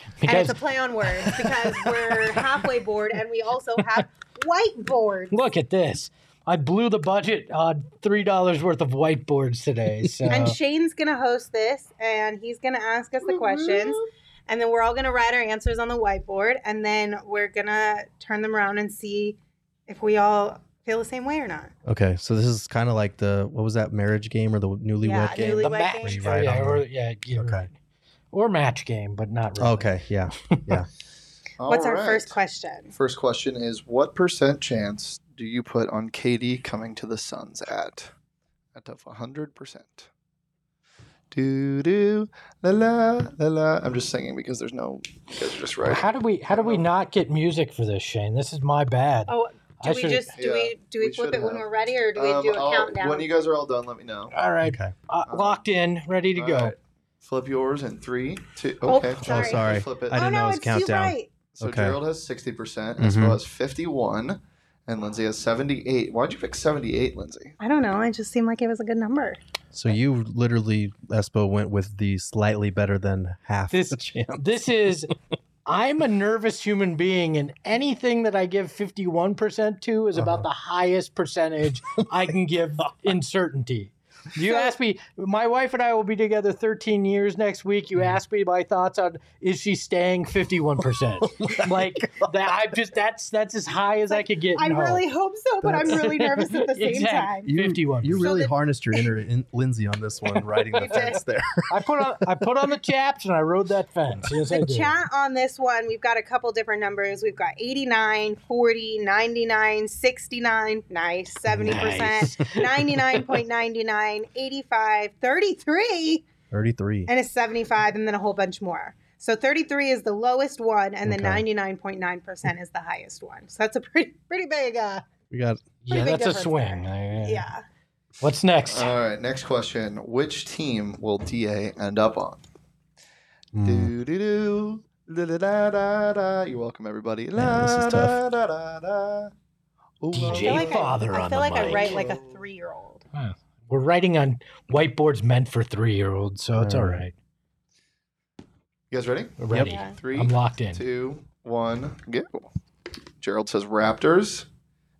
and Because it's a play on words because we're halfway bored and we also have whiteboards. look at this. I blew the budget on three dollars worth of whiteboards today. So And Shane's going to host this and he's going to ask us the questions. Mm-hmm. And then we're all going to write our answers on the whiteboard. And then we're going to turn them around and see if we all feel the same way or not. Okay, so this is kind of like the what was that marriage game or the newlywed Yeah, game? newly- the Wet match, game. Right yeah, or, yeah, you're Okay. right. or match game, but not really. Okay, yeah. Yeah. What's our first question? First question is what percent chance do you put on KD coming to the Suns at? Out of 100%. Do do la la la la. I'm just singing because there's no. You guys are just right. How do we how do we not get music for this, Shane? This is my bad. Oh, do I we should- just do Yeah, we do we, we flip should it when have. we're ready or do we Um, do a I'll- countdown? When you guys are all done, let me know. All right, Okay. uh, locked in, ready to All go. right. Flip yours in three, two. Oh, Okay. sorry. Oh, sorry. Flip it. I oh didn't no, know it was it's you countdown. right. So Okay. Gerald has 60%, Mhm. well as 51, and Lindsay has 78. Why'd you pick 78, Lindsay? I don't know. It just seemed like it was a good number. So you literally, Espo, went with the slightly better than half This- the chance. This is I'm a nervous human being, and anything that I give 51% to is about Uh-huh. the highest percentage I can give in certainty. You So- ask me, my wife and I will be together 13 years next week. Mm-hmm. You ask me my thoughts on is she staying 51%? like that I'm just that's that's as high as I could get. I in hope. really hope so, but I'm really nervous at the same Exactly. time. You, 51. you So really the- harnessed your inner in, Lindsay on this one, riding the You did. fence there. I put on I put on the chaps and I rode that fence. Yes, I The did. chat on this one, we've got a couple different numbers. We've got 89, 40, 99, 69, nice, 70%, 99.99, 85, 33, 33. and a 75, and then a whole bunch more. So 33 is the lowest one, and then Okay. 99.9% is the highest one. So that's a pretty pretty big, uh, We got yeah, that's a swing. I- yeah. What's next? All right, next question. Which team will DA end up on? mm, Do do do. La, la, la, da, da. You're welcome, everybody. Yeah, this is La, tough. Da, da, da, da. Ooh, DJ I feel like, Father I, I feel the like I write like a three year old. We're writing on whiteboards meant for three year olds, so it's Alright. You guys ready? We're ready. Yeah. Three, I'm locked in. two, one, go. Gerald says Raptors.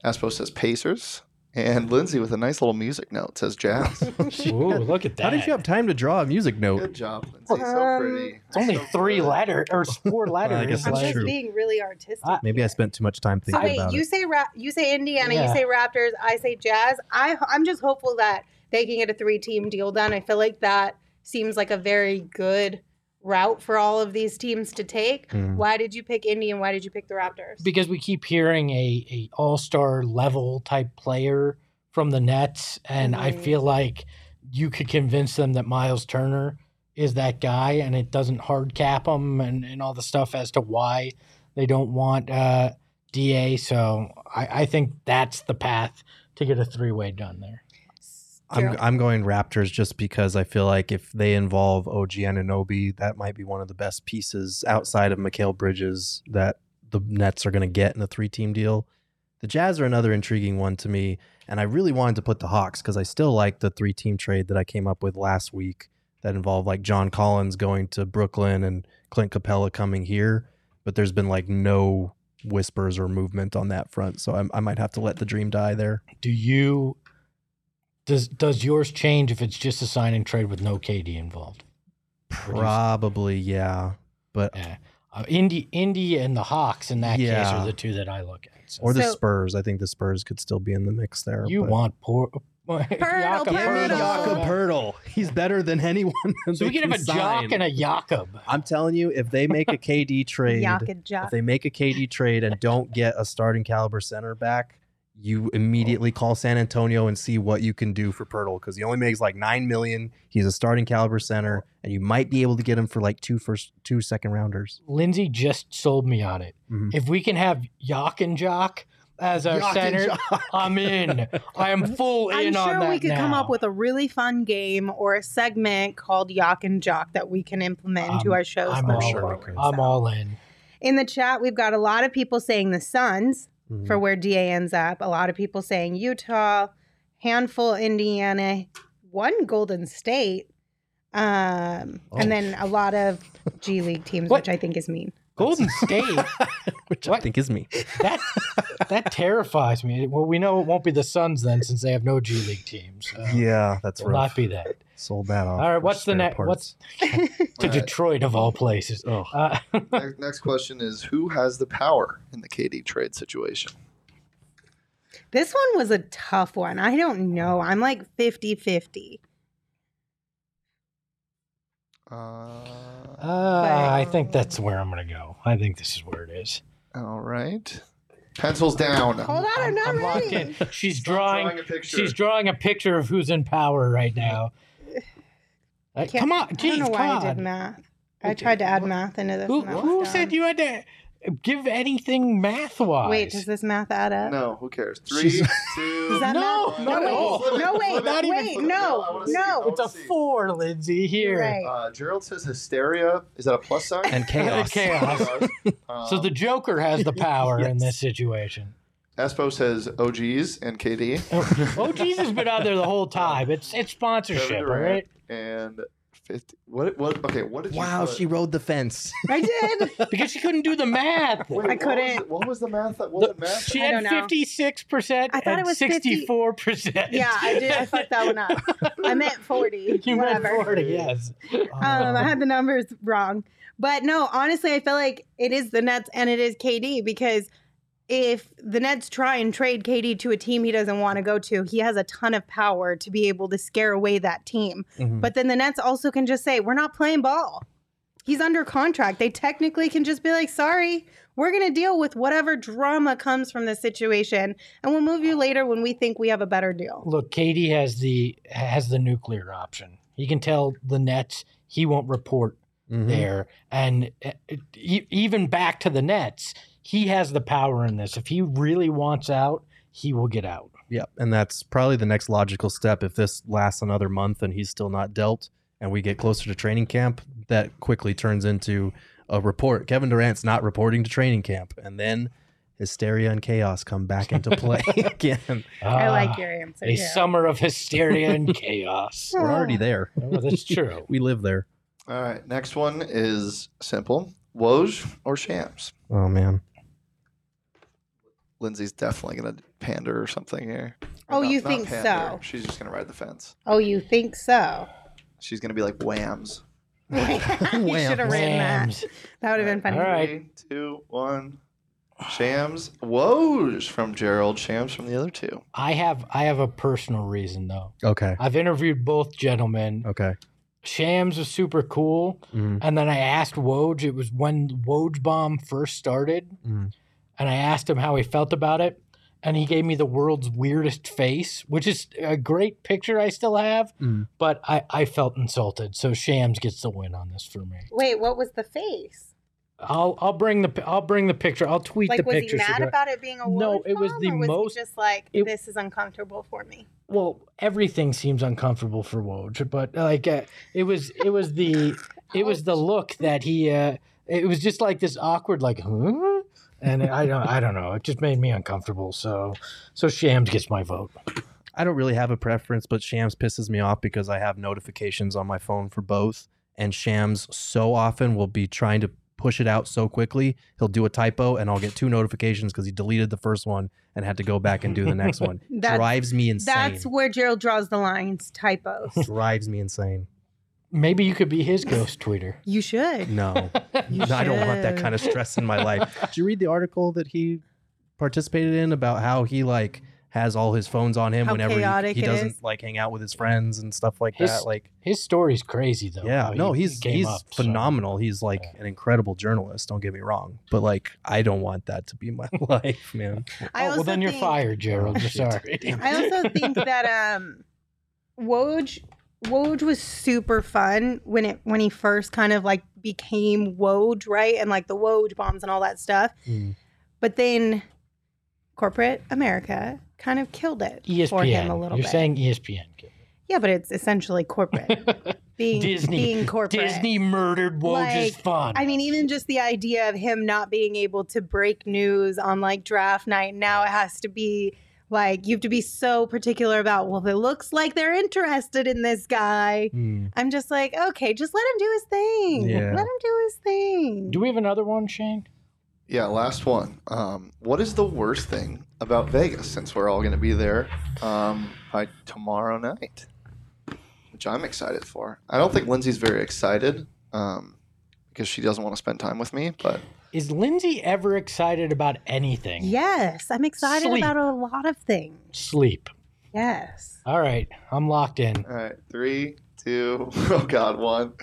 Espo says Pacers. And Lindsay with a nice little music note says Jazz. Ooh, look at that. How did you have time to draw a music note? Good job, Lindsay. So Um, pretty. It's only So three good. letter or four letters. I guess I'm that's just true. being really artistic. I- Maybe I spent too much time So thinking wait, about you it. say Ra- you say Indiana, Yeah. you say Raptors, I say Jazz. I I'm just hopeful that they can get a three team deal done. I feel like that seems like a very good route for all of these teams to take. Mm. Why did you pick Indy and why did you pick the Raptors? because we keep hearing a, a all star level type player from the Nets, and I Mhm. feel like you could convince them that Miles Turner is that guy, and it doesn't hard cap them and, and all the stuff as to why they don't want uh, Da. So I, I think that's the path to get a three way done there. I'm, I'm going Raptors just because I feel like if they involve OG Anunoby, that might be one of the best pieces outside of Mikal Bridges that the Nets are going to get in a three team deal. The Jazz are another intriguing one to me, and I really wanted to put the Hawks because I still like the three team trade that I came up with last week that involved like John Collins going to Brooklyn and Clint Capela coming here. But there's been like no whispers or movement on that front, so I, I might have to let the dream die there. Do you does does yours change if it's just a sign and trade with no KD involved? Or you- Probably, yeah. But Yeah. Uh, Indy, Indy, and the Hawks in that case are the two that I look at. So or the So- Spurs. I think the Spurs could still be in the mix there. you but- want poor Poeltl, Give Poeltl. Jakob Poeltl. He's better than anyone. So we they can have a Jock and a Jakob. I'm telling you, if they make a KD trade, Yak and if they make a KD trade and don't get a starting caliber center back, you immediately call San Antonio and see what you can do for Poeltl because he only makes like nine million. He's a starting caliber center, and you might be able to get him for like two first, two second rounders. Lindsay just sold me on it. Mhm. If we can have Yak and Jock as our Jock and center, Jock. I'm in. I am full in on that. I'm sure we could come up with a really fun game or a segment called Yak and Jock that we can implement into Um, our shows. I'm going all, sure we I'm all in. In the chat, we've got a lot of people saying the Suns Mhm. for where DA ends up. A lot of people saying Utah, handful Indiana, one Golden State, um, Oh. and then a lot of G League teams, which I think is mean. Golden State. which I think is me. that that terrifies me. Well, we know it won't be the Suns then, since they have no G League teams. So Yeah, that's it will rough. not be that. Sold that off. All right, what's the next? parts. What's to All right. Detroit of all places? Oh, Uh, next, next question is who has the power in the KD trade situation? This one was a tough one. I don't know. I'm like 50 50. Uh, uh, I think that's where I'm gonna go. I think this is where it is. all right. Pencils down. Hold on, I'm, I'm, not I'm ready. She's Stop drawing. a picture. She's drawing a picture of who's in power right now. Can't- come on, I don't know come why I did math. I Okay, tried to add what- math into this. Who, who said you had to give anything math wise? Wait, does this math add up? No, who cares? Three, She's- two, Does that No, math? no, no, no. wait, no, wait, Not even wait, flip it. no, see. No. It's a see. four, Lindsay. Here. Right. Uh, Gerald says hysteria. Is that a plus sign? and chaos. Chaos. Um, So the Joker has the power in this situation. Espo says OGeez and KD. OGeez's has been out there the whole time. It's it's sponsorship, Kevin right? And 50. What? What? Okay. What did you? Wow, put? she rode the fence. I did. Because she couldn't do the math. Wait, I couldn't. the- What was the math? That wasn't math. she I had don't know. fifty six percent I thought and it was 50 sixty four percent. Yeah, I did. I fucked that one up. I meant 40. You meant whatever. forty, yes. Um, I had the numbers wrong. But no, honestly, I feel like it is the Nets and it is KD because if the Nets try and trade KD to a team he doesn't want to go to, he has a ton of power to be able to scare away that team. Mhm. But then the Nets also can just say, we're not playing ball. He's under contract. They technically can just be like, sorry, we're going to deal with whatever drama comes from this situation and we'll move you later when we think we have a better deal. Look, KD has the has the nuclear option. He can tell the Nets he won't report Mhm. there, and uh, e- even back to the Nets, he has the power in this. If he really wants out, he will get out. Yep, and that's probably the next logical step. If this lasts another month and he's still not dealt, and we get closer to training camp, that quickly turns into a report. Kevin Durant's not reporting to training camp, and then hysteria and chaos come back into play again. I Ah, like your answer. a yeah. summer of hysteria and chaos. We're already there. Oh, that's true. We live there. All right. Next one is simple. Woj or Shams? Oh man, Lindsay's definitely gonna pander or something here. Oh, Not- you not think pander. so? She's just gonna ride the fence. Oh, you think so? She's gonna be like whams. you should have written that. That would have been funny. All right. Three, two, one. Shams. Woj from Gerald. Shams from the other two. I have I have a personal reason though. okay, I've interviewed both gentlemen. okay. Shams was super cool, Mhm. and then I asked Woj. It was when Woj bomb first started, Mhm. And I asked him how he felt about it, and he gave me the world's weirdest face, which is a great picture I still have, Mhm. but I I felt insulted. So Shams gets the win on this for me. Wait, what was the face? I'll I'll bring the I'll bring the picture. I'll tweet Like, the was he mad you- about it being a No, it was the or was most- He just like it- this is uncomfortable for me. well, everything seems uncomfortable for Woj, but like uh, it was it was the it was the look that he uh it was just like this awkward like huh and I don't I don't know. It just made me uncomfortable. So so Shams gets my vote. I don't really have a preference, but Shams pisses me off because I have notifications on my phone for both. And Shams so often will be trying to push it out so quickly, he'll do a typo and I'll get two notifications because he deleted the first one and had to go back and do the next one. That's- Drives me insane. That's where Gerald draws the lines. Typos. Drives me insane. Maybe you could be his ghost tweeter. You should. No, You I don't want that should. kind of stress in my life. Did you read the article that he participated in about how he like has all his phones on him How whenever he, chaotic he it doesn't is. like hang out with his friends and stuff like His- that? Like, His story's crazy though. yeah, how no, he he's came he's up, so- phenomenal. He's like Yeah. an incredible journalist. Don't get me wrong, but like I don't want that to be my life, man. I oh, also well, then you're think- fired, Gerald. Oh, You're sorry. I also think that um Woj Woj was super fun when it when he first kind of like became Woj, right? And like the Woj bombs and all that stuff. Mm. But then corporate America kind of killed it ESPN. for him a little you're bit. saying ESPN. yeah, but it's essentially corporate. being Disney. being corporate. Disney murdered Woj's Like, fun. I mean, even just the idea of him not being able to break news on like draft night. Now it has to be like you have to be so particular about. Well, it looks like they're interested in this guy. Mm. I'm just like, okay, just let him do his thing. Yeah. Let him do his thing. Do we have another one, Shane? Yeah, last one. Um, what is the worst thing about Vegas since we're all going to be there um, by tomorrow night? Which I'm excited for. I don't think Lindsay's very excited um, because she doesn't want to spend time with me, but Is Lindsay ever excited about anything? yes, I'm excited Sleep. about a lot of things. Sleep. Yes. All right, I'm locked in. all right, three, two, oh God, one.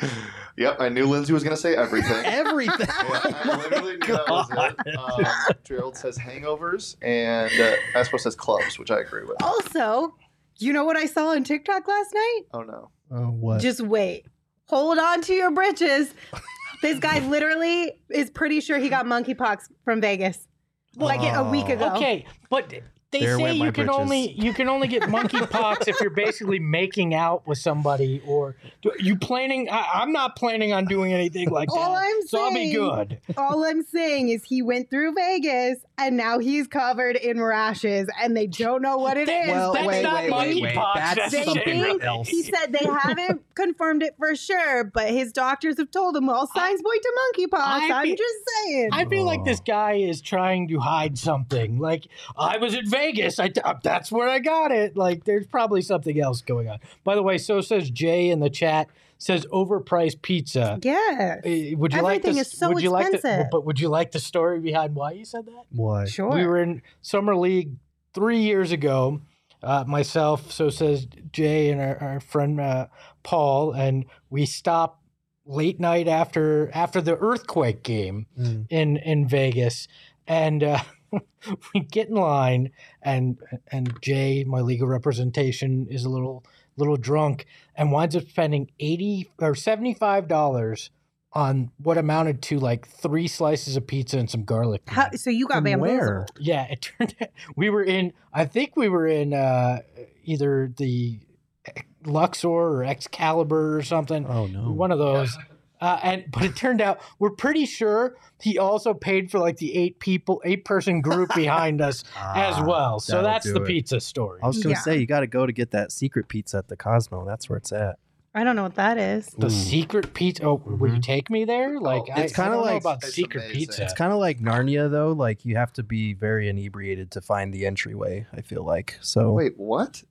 Yep, I knew Lindsay was going to say everything. Everything. Yeah, I literally knew that was it. Um, Gerald says hangovers, and uh, Espo says clubs, which I agree with. Also, you know what I saw on TikTok last night? Oh no. Oh, what? Just wait. Hold on to your britches. This guy literally is pretty sure he got monkeypox from Vegas. Like a week ago. Okay, but they There say went my you can britches. only you can only get monkeypox if you're basically making out with somebody or do, you planning. I, I'm not planning on doing anything like All that, I'm so I'll be saying- good. All I'm saying is he went through Vegas and now he's covered in rashes and they don't know what it is. well, That's wait, not wait, wait, wait. monkeypox, That's that's They something think- else. He said they haven't confirmed it for sure, but his doctors have told him all signs point to monkeypox. I I'm feel- just saying. I feel like this guy is trying to hide something. Like I was in Vegas. I uh, that's where I got it. Like there's probably something else going on. By the way, so says Jay in the chat. Says overpriced pizza. Yeah. Uh, Would you like Everything is so would you like the, expensive. but would you like the story behind why you said that? Why? Sure. We were in summer league three years ago. Uh, myself, so says Jay, and our, our friend uh, Paul, and we stopped late night after after the earthquake game Mm. in in Vegas, and uh, we get in line, and and Jay, my legal representation, is a little little drunk and winds up spending eighty or seventy five dollars on what amounted to like three slices of pizza and some garlic. How, so you got From bamboozled. where? Yeah, it turned out we were in. I think we were in uh, either the Luxor or Excalibur or something. Oh no. One of those. Uh, and but it turned out we're pretty sure he also paid for like the eight people, eight person group behind us as Ah, well. So that's the it. pizza story. I was gonna Yeah. say you got to go to get that secret pizza at the Cosmo. That's where it's at. I don't know what that is. the Ooh. secret pizza. Oh, will you take me there? Like I, it's kinda don't know like- about secret amazing. pizza. It's kind of like Narnia though. Like you have to be very inebriated to find the entryway. I feel like so. Wait, what?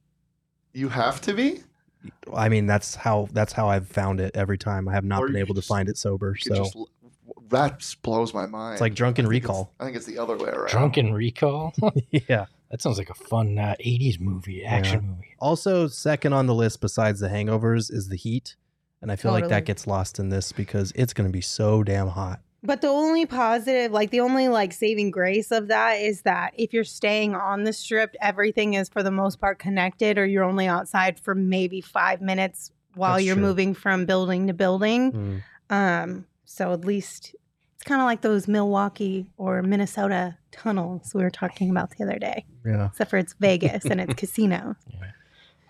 You have to be? I mean, that's how that's how I've found it every time. I have not Or been you able to find it sober. So just that blows my mind. it's like drunken I recall. I think it's the other way around. Drunken Recall. yeah. that sounds like a fun uh, '80s movie, action movie. Also, second on the list besides the hangovers is the heat, and I feel like that gets lost in this because it's going to be so damn hot. But the only positive, like the only like saving grace of that is that if you're staying on the strip, everything is for the most part connected, or you're only outside for maybe five minutes while That's you're true. moving from building to building. Mm. Um, so at least it's kind of like those Milwaukee or Minnesota tunnels we were talking about the other day, Yeah. except for it's Vegas and it's casino.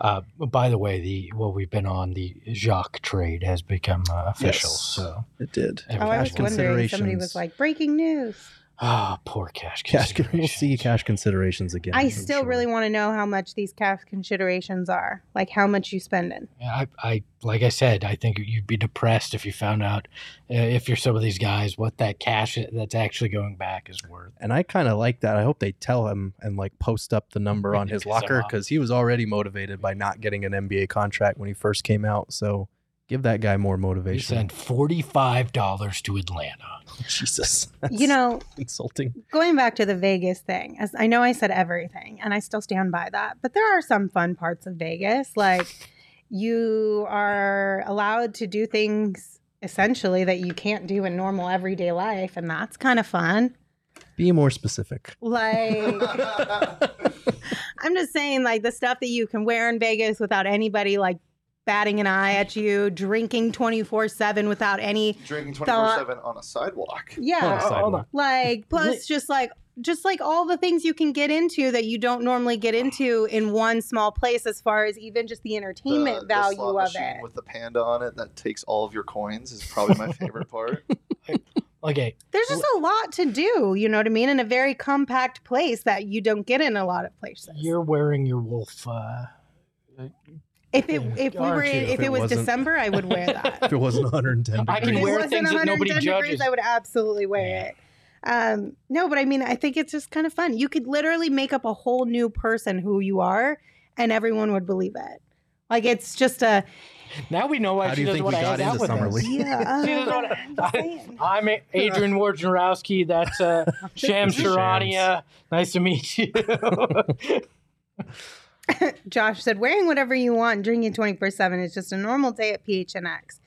Uh, by the way, the well, we've been on the Jacques trade has become uh, official. Yes. So It did. Oh, I was everything- wondering. Somebody was like, "Breaking news." Oh, poor cash. Cash. We'll see cash considerations again. I I'm still sure. really want to know how much these cash considerations are. Like how much you spend in. Yeah, I, I, like I said, I think you'd be depressed if you found out uh, if you're some of these guys what that cash that's actually going back is worth. And I kind of like that. I hope they tell him and like post up the number on his locker because he was already motivated by not getting an NBA contract when he first came out. So give that guy more We motivation. sent forty five dollars to Atlanta. Jesus, You know, insulting. going back to the Vegas thing, as I know I said everything, and I still stand by that, but there are some fun parts of Vegas. Like you are allowed to do things essentially that you can't do in normal everyday life, and that's kind of fun. Be more specific. Like I'm just saying, like the stuff that you can wear in Vegas without anybody like batting an eye at you, drinking 24 7 without any Drinking 24 7 on a sidewalk. yeah On a sidewalk. like plus just like just like all the things you can get into that you don't normally get into in one small place as far as even just the entertainment The- the value slot of machine it With the panda on it that takes all of your coins is probably my favorite part. Okay, there's just a lot to do you know what i mean in a very compact place that you don't get in a lot of places you're wearing your wolf. Uh, if it if we were in, if, If it, it was december i would wear that If it wasn't 110 I can If it wear wasn't things that nobody degrees, judges. I would absolutely wear Yeah. it. Um, no, but I mean, I think it's just kind of fun. You could literally make up a whole new person who you are, and everyone would believe it. Like it's just a now we know why How she doesn't want to got hang out into with Summer us. League? yeah. She doesn't wanna- I'm. I'm Adrian Wojnarowski. That's uh, Sham Shams. Charania. Nice to meet you. Josh said, "Wearing whatever you want, and drinking twenty four seven is just a normal day at PHNX.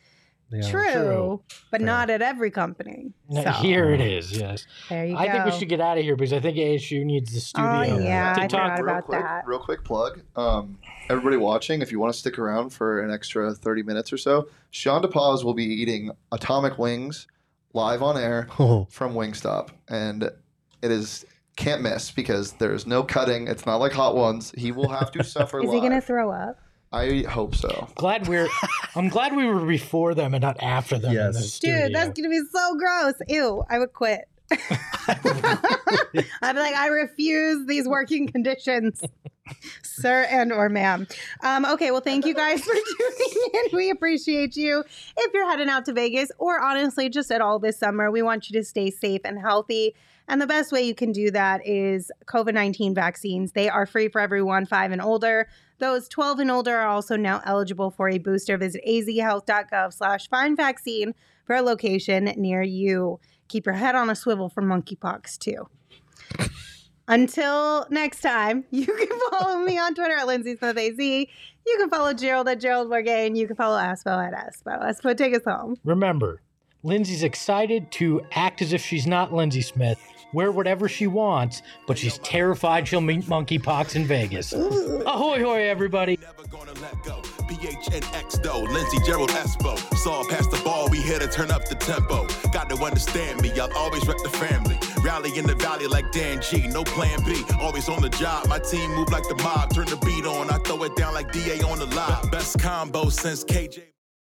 Yeah. true, true. but Fair. not at every company. Now, So, Here it is. Yes, there you I go. think we should get out of here because I think ASU needs the studio. Oh yeah, to I talk forgot real about quick, that. real quick plug. Um, everybody watching, if you want to stick around for an extra 30 minutes or so, Sean DePaz will be eating atomic wings live on air Oh, from Wingstop. And it is can't miss because there's no cutting. It's not like hot ones. He will have to suffer Is live. he gonna throw up? I hope so. Glad we're. I'm glad we were before them and not after them. In Yes. the Dude, that's gonna be so gross. Ew, I would quit. I'd be like, I refuse these working conditions, sir and or ma'am. Um, okay, well, thank you guys for tuning in. We appreciate you. If you're heading out to Vegas or honestly just at all this summer, we want you to stay safe and healthy. And the best way you can do that is COVID 19 vaccines. They are free for everyone five and older. Those 12 and older are also now eligible for a booster. Visit azhealth.gov slash find vaccine for a location near you. Keep your head on a swivel for monkeypox too. Until next time, you can follow me on Twitter at Lindsay Smith AZ. You can follow Gerald at Gerald Morgan. You can follow Espo at Espo. Espo, take us home. Remember, Lindsay's excited to act as if she's not Lindsay Smith, wear whatever she wants, but she's terrified she'll meet monkeypox in Vegas. Ahoy, hoy, everybody. Never gonna let go. PHNX though, Lindsay Gerald Espo. Saw past the ball, we here to turn up the tempo. Got to understand me, I'll always rep the family. Rally in the valley like Dan G, no plan B. Always on the job, my team move like the mob. Turn the beat on, I throw it down like DA on the live. Best combo since KJ.